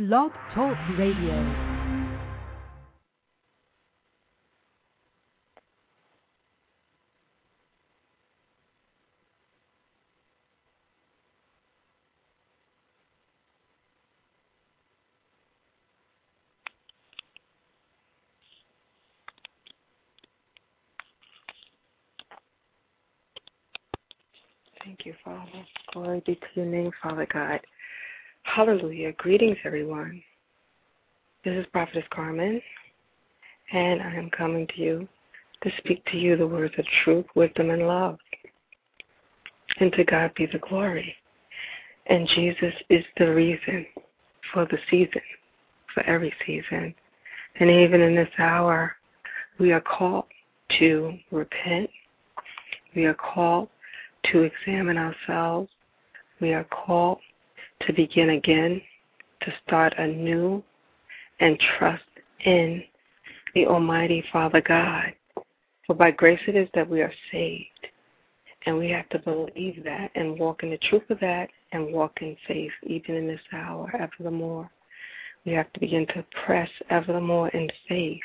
Blog Talk Radio. Thank you, Father. Glory be to your name, Father God. Hallelujah. Greetings, everyone. This is Prophetess Carmen, and I am coming to you to speak to you the words of truth, wisdom, and love. And to God be the glory. And Jesus is the reason for the season, for every season. And even in this hour, we are called to repent. We are called to examine ourselves. We are called to begin again, to start anew, and trust in the Almighty Father God. For by grace it is that we are saved. And we have to believe that and walk in the truth of that and walk in faith even in this hour ever the more. We have to begin to press ever the more in faith.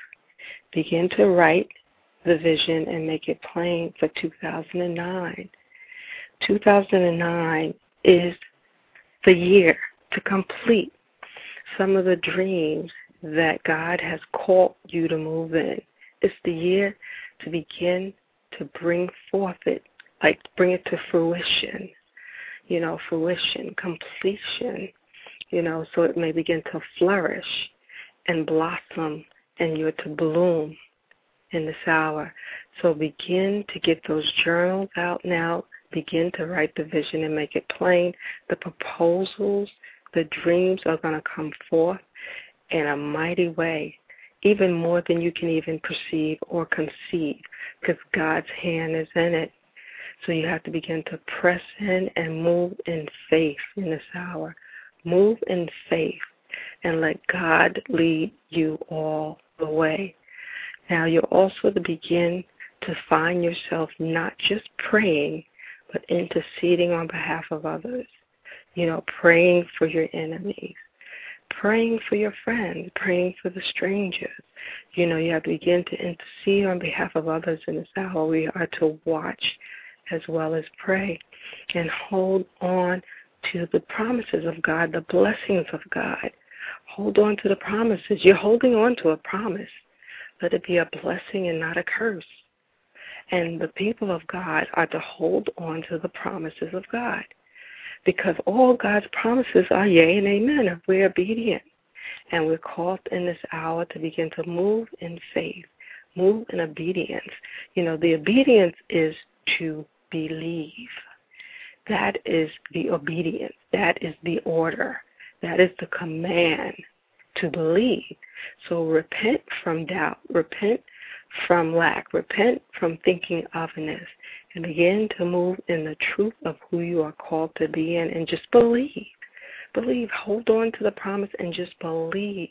Begin to write the vision and make it plain for 2009 2009 is the year to complete some of the dreams that God has called you to move in. It's the year to begin to bring forth it, like bring it to fruition, you know, fruition, completion, you know, so it may begin to flourish and blossom and you're to bloom in this hour. So begin to get those journals out now begin to write the vision and make it plain. The proposals, the dreams are going to come forth in a mighty way, even more than you can even perceive or conceive, because God's hand is in it. So you have to begin to press in and move in faith in this hour. Move in faith and let God lead you all the way. Now you're also to begin to find yourself not just praying, but interceding on behalf of others. You know, praying for your enemies, praying for your friends, praying for the strangers. You know, you have to begin to intercede on behalf of others in this hour. We are to watch as well as pray and hold on to the promises of God, the blessings of God. Hold on to the promises. You're holding on to a promise. Let it be a blessing and not a curse. And the people of God are to hold on to the promises of God. Because all God's promises are yea and amen if we're obedient. And we're called in this hour to begin to move in faith, move in obedience. You know, the obedience is to believe. That is the obedience. That is the order. That is the command to believe. So repent from doubt. Repent from lack. Repent from thinking otherness and begin to move in the truth of who you are called to be in and just believe. Believe. Hold on to the promise and just believe.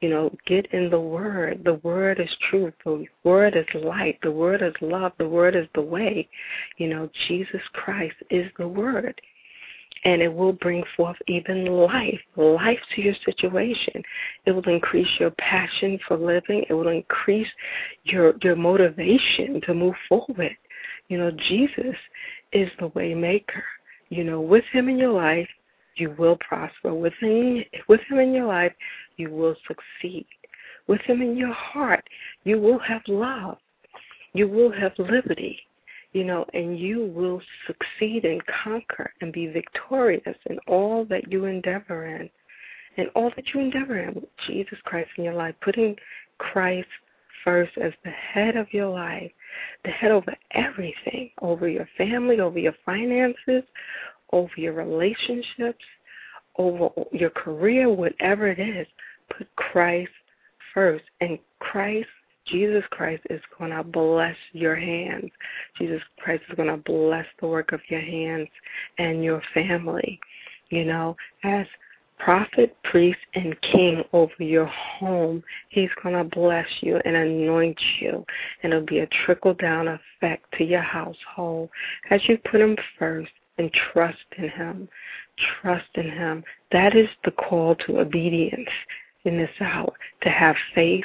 You know, get in the Word. The Word is truth. The Word is light. The Word is love. The Word is the way. You know, Jesus Christ is the Word and it will bring forth even life, life to your situation. It will increase your passion for living. It will increase your your motivation to move forward. You know, Jesus is the way maker. You know, with him in your life, you will prosper. With him, with him in your life, you will succeed. With him in your heart, you will have love. You will have liberty you know, and you will succeed and conquer and be victorious in all that you endeavor in. And all that you endeavor in with Jesus Christ in your life, putting Christ first as the head of your life, the head over everything, over your family, over your finances, over your relationships, over your career, whatever it is, put Christ first. And Christ, Jesus Christ, is going to bless your hands. Jesus Christ is going to bless the work of your hands and your family. You know, as prophet, priest, and king over your home. He's going to bless you and anoint you, and it'll be a trickle down effect to your household as you put Him first and trust in Him. Trust in Him. That is the call to obedience in this hour to have faith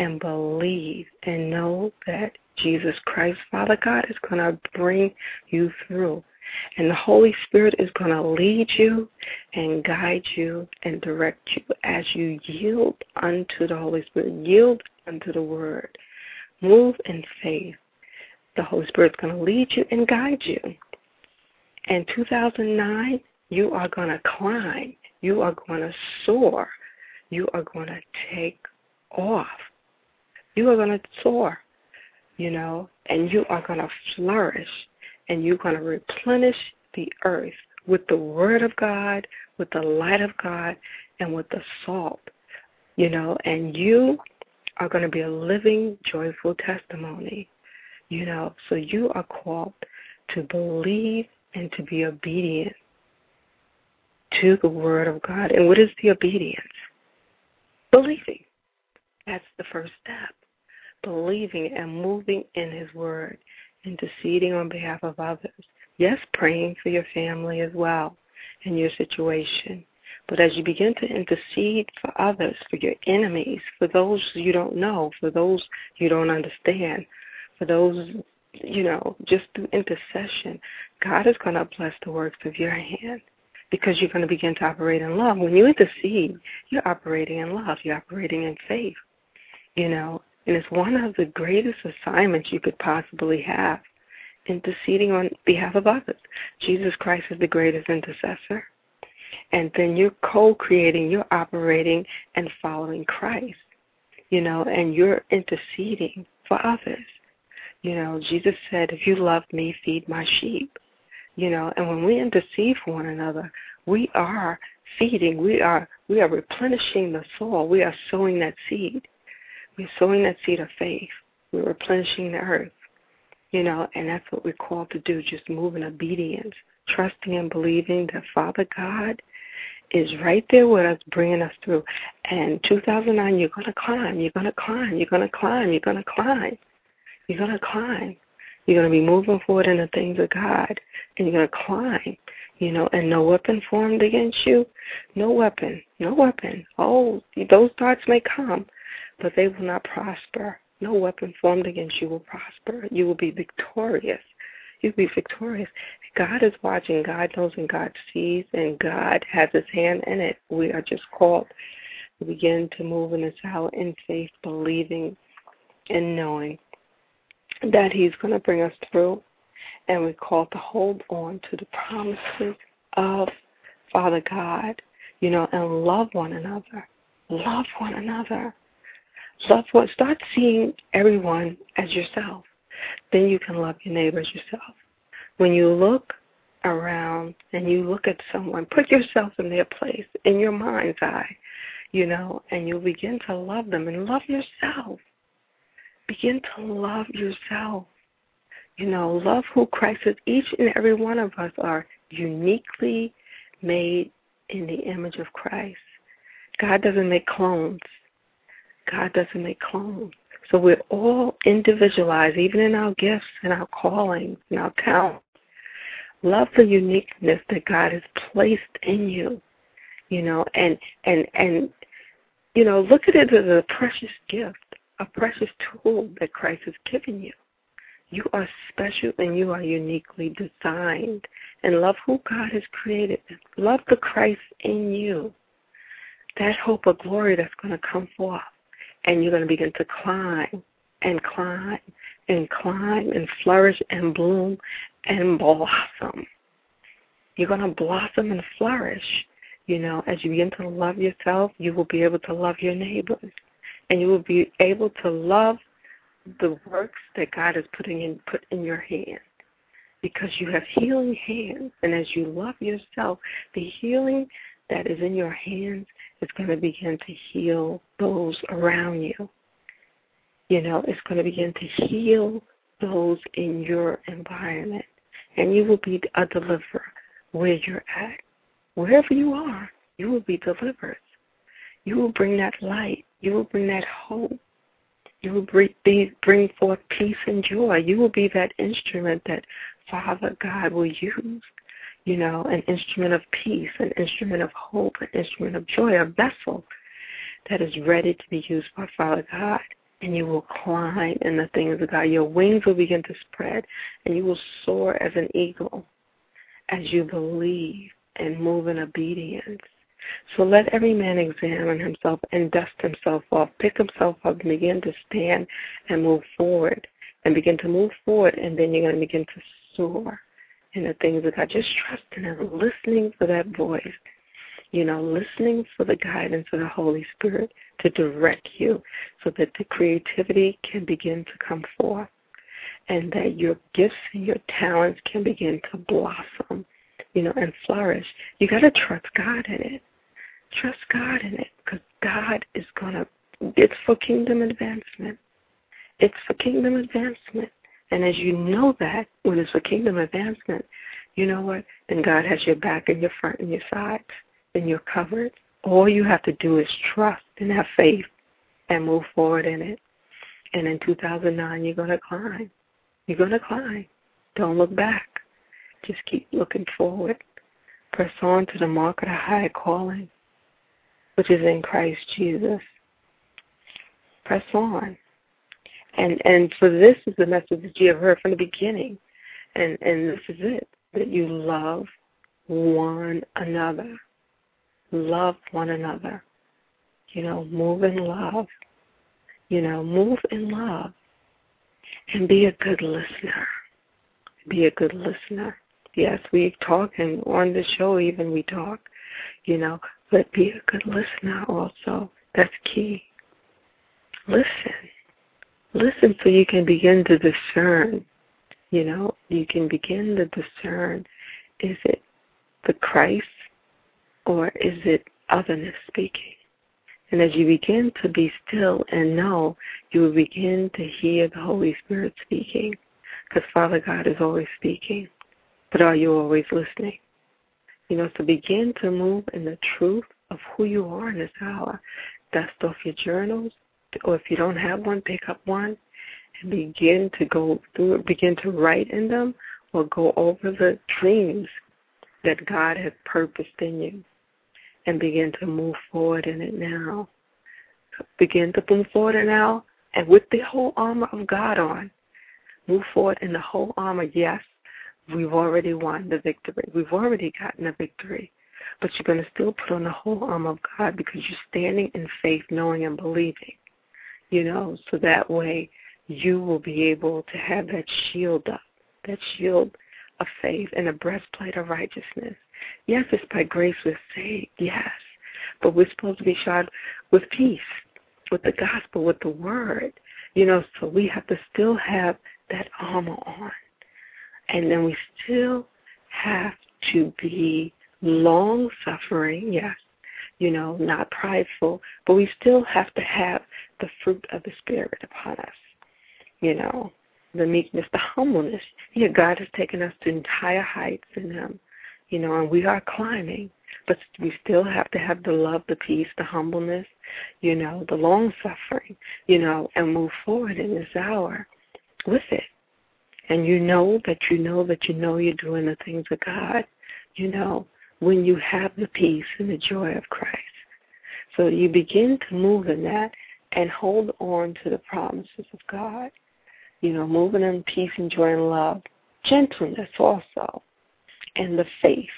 and believe and know that Jesus Christ, Father God, is going to bring you through. And the Holy Spirit is going to lead you and guide you and direct you as you yield unto the Holy Spirit, yield unto the Word. Move in faith. The Holy Spirit is going to lead you and guide you. In 2009, you are going to climb. You are going to soar. You are going to take off. You are going to soar, you know, and you are going to flourish and you're going to replenish the earth with the Word of God, with the light of God, and with the salt. You know, and you are going to be a living, joyful testimony. You know, so you are called to believe and to be obedient to the Word of God. And what is the obedience? Believing. That's the first step. Believing and moving in His Word interceding on behalf of others. Yes, praying for your family as well and your situation. But as you begin to intercede for others, for your enemies, for those you don't know, for those you don't understand, for those, you know, just through intercession, God is going to bless the works of your hand because you're going to begin to operate in love. When you intercede, you're operating in love, you're operating in faith, you know, and it's one of the greatest assignments you could possibly have interceding on behalf of others. Jesus Christ is the greatest intercessor. And then you're co creating, you're operating and following Christ, you know, and you're interceding for others. You know, Jesus said, If you love me, feed my sheep. You know, and when we intercede for one another, we are feeding, we are we are replenishing the soul, we are sowing that seed. We're sowing that seed of faith. We're replenishing the earth. You know, and that's what we're called to do, just move in obedience, trusting and believing that Father God is right there with us, bringing us through. And 2009, you're going to climb, you're going to climb, you're going to climb, you're going to climb. You're going to climb. You're going to be moving forward in the things of God, and you're going to climb. You know, and no weapon formed against you, no weapon, no weapon. Oh, those thoughts may come, but they will not prosper. No weapon formed against you will prosper. You will be victorious. You'll be victorious. God is watching. God knows and God sees, and God has his hand in it. We are just called to begin to move in this hour in faith, believing and knowing that he's going to bring us through. And we're called to hold on to the promises of Father God, you know, and love one another. Love one another. Love what start seeing everyone as yourself. Then you can love your neighbor as yourself. When you look around and you look at someone, put yourself in their place, in your mind's eye, you know, and you'll begin to love them and love yourself. Begin to love yourself. You know, love who Christ is. Each and every one of us are uniquely made in the image of Christ. God doesn't make clones. God doesn't make clones. So we're all individualized, even in our gifts and our callings and our talents. Love the uniqueness that God has placed in you, you know, and and and you know, look at it as a precious gift, a precious tool that Christ has given you. You are special and you are uniquely designed. And love who God has created. Love the Christ in you. That hope of glory that's going to come forth and you're going to begin to climb and climb and climb and flourish and bloom and blossom. You're going to blossom and flourish. You know, as you begin to love yourself, you will be able to love your neighbors. And you will be able to love the works that God is putting in put in your hand. Because you have healing hands. And as you love yourself, the healing that is in your hands is going to begin to heal those around you. You know, it's going to begin to heal those in your environment. And you will be a deliverer where you're at. Wherever you are, you will be delivered. You will bring that light. You will bring that hope. You will bring forth peace and joy. You will be that instrument that Father God will use. You know, an instrument of peace, an instrument of hope, an instrument of joy, a vessel that is ready to be used by Father God. And you will climb in the things of God. Your wings will begin to spread, and you will soar as an eagle as you believe and move in obedience. So let every man examine himself and dust himself off, pick himself up, and begin to stand and move forward. And begin to move forward, and then you're going to begin to soar in the things of God. Just trusting and listening for that voice. You know, listening for the guidance of the Holy Spirit to direct you so that the creativity can begin to come forth and that your gifts and your talents can begin to blossom, you know, and flourish. You got to trust God in it. Trust God in it because God is going to, it's for kingdom advancement. It's for kingdom advancement. And as you know that, when it's for kingdom advancement, you know what? Then God has your back and your front and your sides, and you're covered. All you have to do is trust and have faith and move forward in it. And in 2009, you're going to climb. You're going to climb. Don't look back. Just keep looking forward. Press on to the mark of the high calling which is in Christ Jesus. Press on. And and so this is the message that you have heard from the beginning. And and this is it. That you love one another. Love one another. You know, move in love. You know, move in love. And be a good listener. Be a good listener. Yes, we talk and on the show even we talk, you know, but be a good listener also. That's key. Listen. Listen so you can begin to discern. You know, you can begin to discern is it the Christ or is it otherness speaking? And as you begin to be still and know, you will begin to hear the Holy Spirit speaking. Because Father God is always speaking. But are you always listening? You know, to begin to move in the truth of who you are in this hour. Dust off your journals, or if you don't have one, pick up one and begin to go through it, begin to write in them, or go over the dreams that God has purposed in you and begin to move forward in it now. Begin to move forward in now and with the whole armor of God on. Move forward in the whole armor, yes, we've already won the victory. We've already gotten the victory. But you're going to still put on the whole armor of God because you're standing in faith, knowing and believing. You know, so that way you will be able to have that shield up, that shield of faith and a breastplate of righteousness. Yes, it's by grace we're saved, yes. But we're supposed to be shod with peace, with the gospel, with the word. You know, so we have to still have that armor on. And then we still have to be long suffering, yes, you know, not prideful, but we still have to have the fruit of the Spirit upon us, you know, the meekness, the humbleness. Yeah, God has taken us to entire heights in Him, you know, and we are climbing, but we still have to have the love, the peace, the humbleness, you know, the long suffering, you know, and move forward in this hour with it and you know that you know that you know you're doing the things of God, you know, when you have the peace and the joy of Christ. So you begin to move in that and hold on to the promises of God. You know, moving in peace and joy and love, gentleness also, and the faith.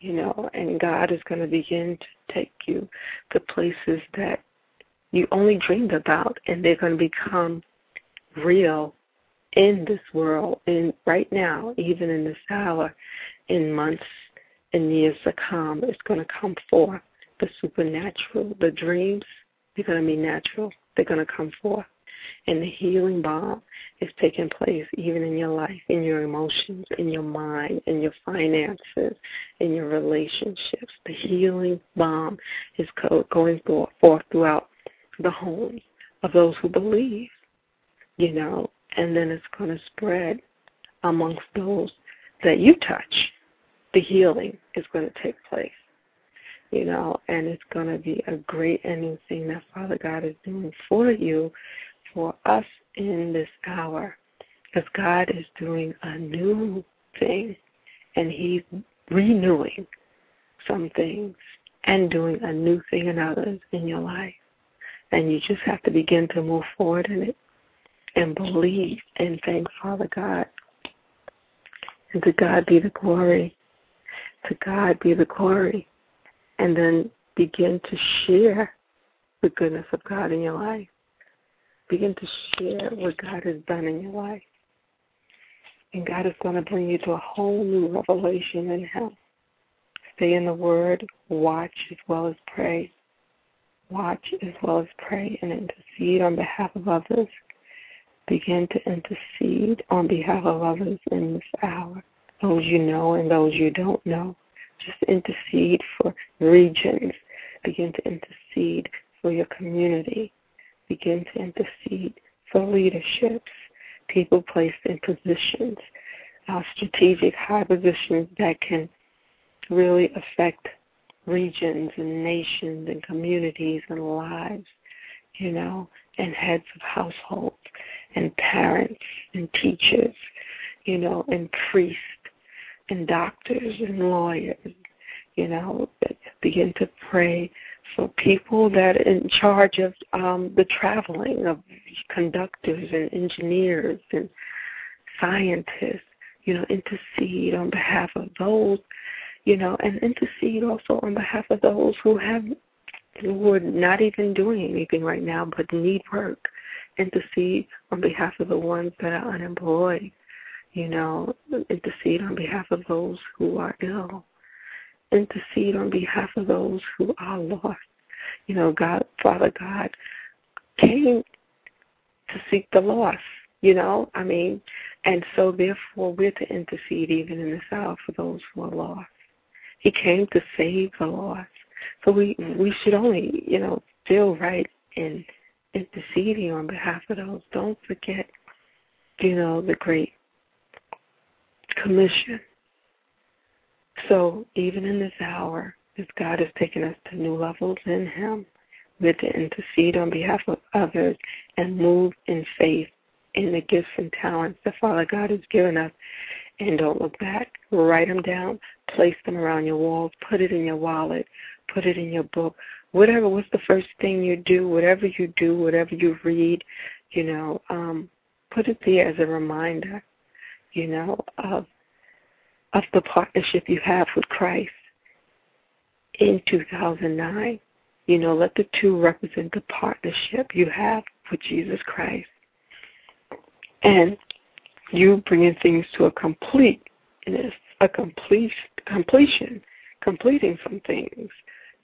You know, and God is going to begin to take you to places that you only dreamed about, and they're going to become real in this world, in right now, even in this hour, in months and years to come, it's going to come forth. The supernatural, the dreams, they're going to be natural. They're going to come forth. And the healing balm is taking place even in your life, in your emotions, in your mind, in your finances, in your relationships. The healing balm is going forth throughout the homes of those who believe, you know, and then it's going to spread amongst those that you touch. The healing is going to take place you know, and it's going to be a great new thing that Father God is doing for you, for us in this hour, because God is doing a new thing, and He's renewing some things and doing a new thing in others in your life. And you just have to begin to move forward in it and believe and thank Father God. And to God be the glory. To God be the glory and then begin to share the goodness of God in your life. Begin to share what God has done in your life. And God is going to bring you to a whole new revelation in Him. Stay in the Word, watch as well as pray. Watch as well as pray and intercede on behalf of others. Begin to intercede on behalf of others in this hour, those you know and those you don't know. Just intercede for regions. Begin to intercede for your community. Begin to intercede for leaderships, people placed in positions, uh, strategic high positions that can really affect regions and nations and communities and lives, you know, and heads of households and parents and teachers, you know, and priests and doctors and lawyers, you know, begin to pray for people that are in charge of um, the traveling of conductors and engineers and scientists, you know, intercede on behalf of those, you know, and intercede also on behalf of those who have who are not even doing anything right now but need work. Intercede on behalf of the ones that are unemployed you know, intercede on behalf of those who are ill, intercede on behalf of those who are lost. You know, God, Father God, came to seek the lost, you know, I mean, and so therefore we're to intercede even in this hour for those who are lost. He came to save the lost. So we we should only, you know, feel right in interceding on behalf of those. Don't forget, you know, the great commission. So even in this hour, as God has taken us to new levels in Him, we're to intercede on behalf of others and move in faith in the gifts and talents that Father God has given us. And don't look back. Write them down. Place them around your walls. Put it in your wallet. Put it in your book. Whatever. What's the first thing you do? Whatever you do, whatever you read, you know, um, put it there as a reminder you know, of of the partnership you have with Christ in 2009. You know, let the two represent the partnership you have with Jesus Christ. And you bringing things to a completeness, a complete completion, completing some things,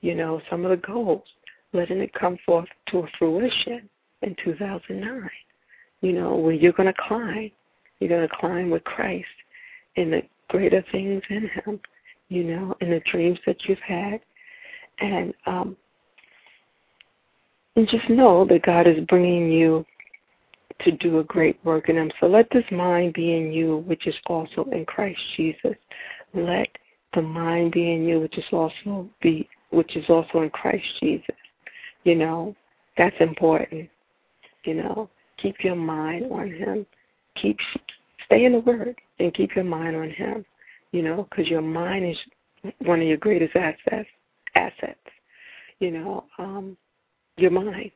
you know, some of the goals, letting it come forth to a fruition in 2009. You know, where you're going to climb you're going to climb with Christ in the greater things in Him, you know, in the dreams that you've had. And, um, and just know that God is bringing you to do a great work in Him. So let this mind be in you, which is also in Christ Jesus. Let the mind be in you, which is also be, which is also in Christ Jesus. You know, that's important. You know, keep your mind on Him keep stay in the Word and keep your mind on Him. You know, because your mind is one of your greatest assets. Assets. You know, um, your mind.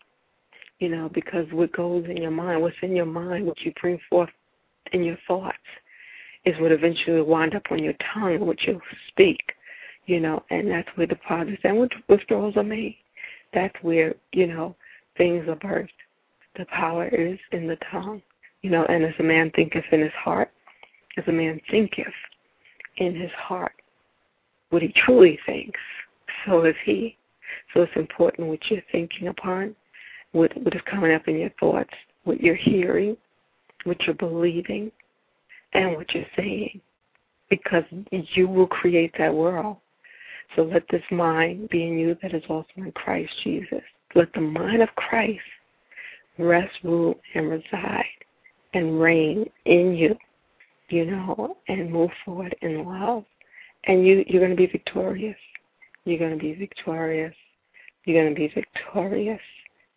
You know, because what goes in your mind, what's in your mind, what you bring forth in your thoughts, is what eventually wind up on your tongue, what you speak. You know, and that's where deposits and withdrawals are made. That's where you know things are birthed. The power is in the tongue. You know, and as a man thinketh in his heart, as a man thinketh in his heart what he truly thinks, so is he. So it's important what you're thinking upon, what, what is coming up in your thoughts, what you're hearing, what you're believing, and what you're saying, because you will create that world. So let this mind be in you that is also in Christ Jesus. Let the mind of Christ rest, rule, and reside and reign in you, you know, and move forward in love. And you, you're going to be victorious. You're going to be victorious. You're going to be victorious.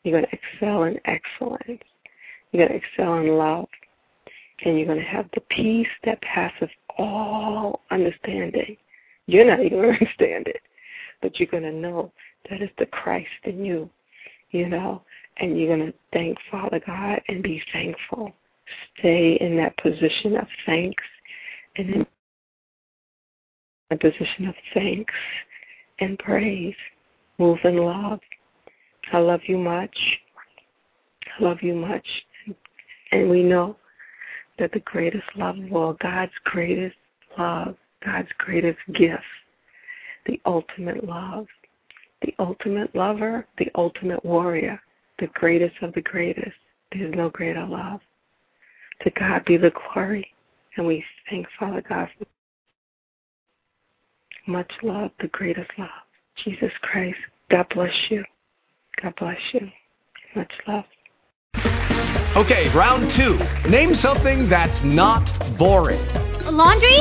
You're going to excel in excellence. You're going to excel in love. And you're going to have the peace that passes all understanding. You're not even going to understand it, but you're going to know that it's the Christ in you, you know, and you're going to thank Father God and be thankful. Stay in that position of thanks and in a position of thanks and praise. Move in love. I love you much. I love you much. And we know that the greatest love of all, God's greatest love, God's greatest gift, the ultimate love, the ultimate lover, the ultimate warrior, the greatest of the greatest. There's no greater love. To God be the glory. And we thank Father God for much love, the greatest love. Jesus Christ, God bless you. God bless you. Much love. Okay, round two. Name something that's not boring. A laundry?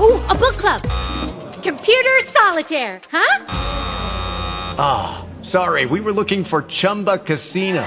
Ooh, a book club. Computer solitaire, huh? Ah, oh, sorry, we were looking for Chumba Casino.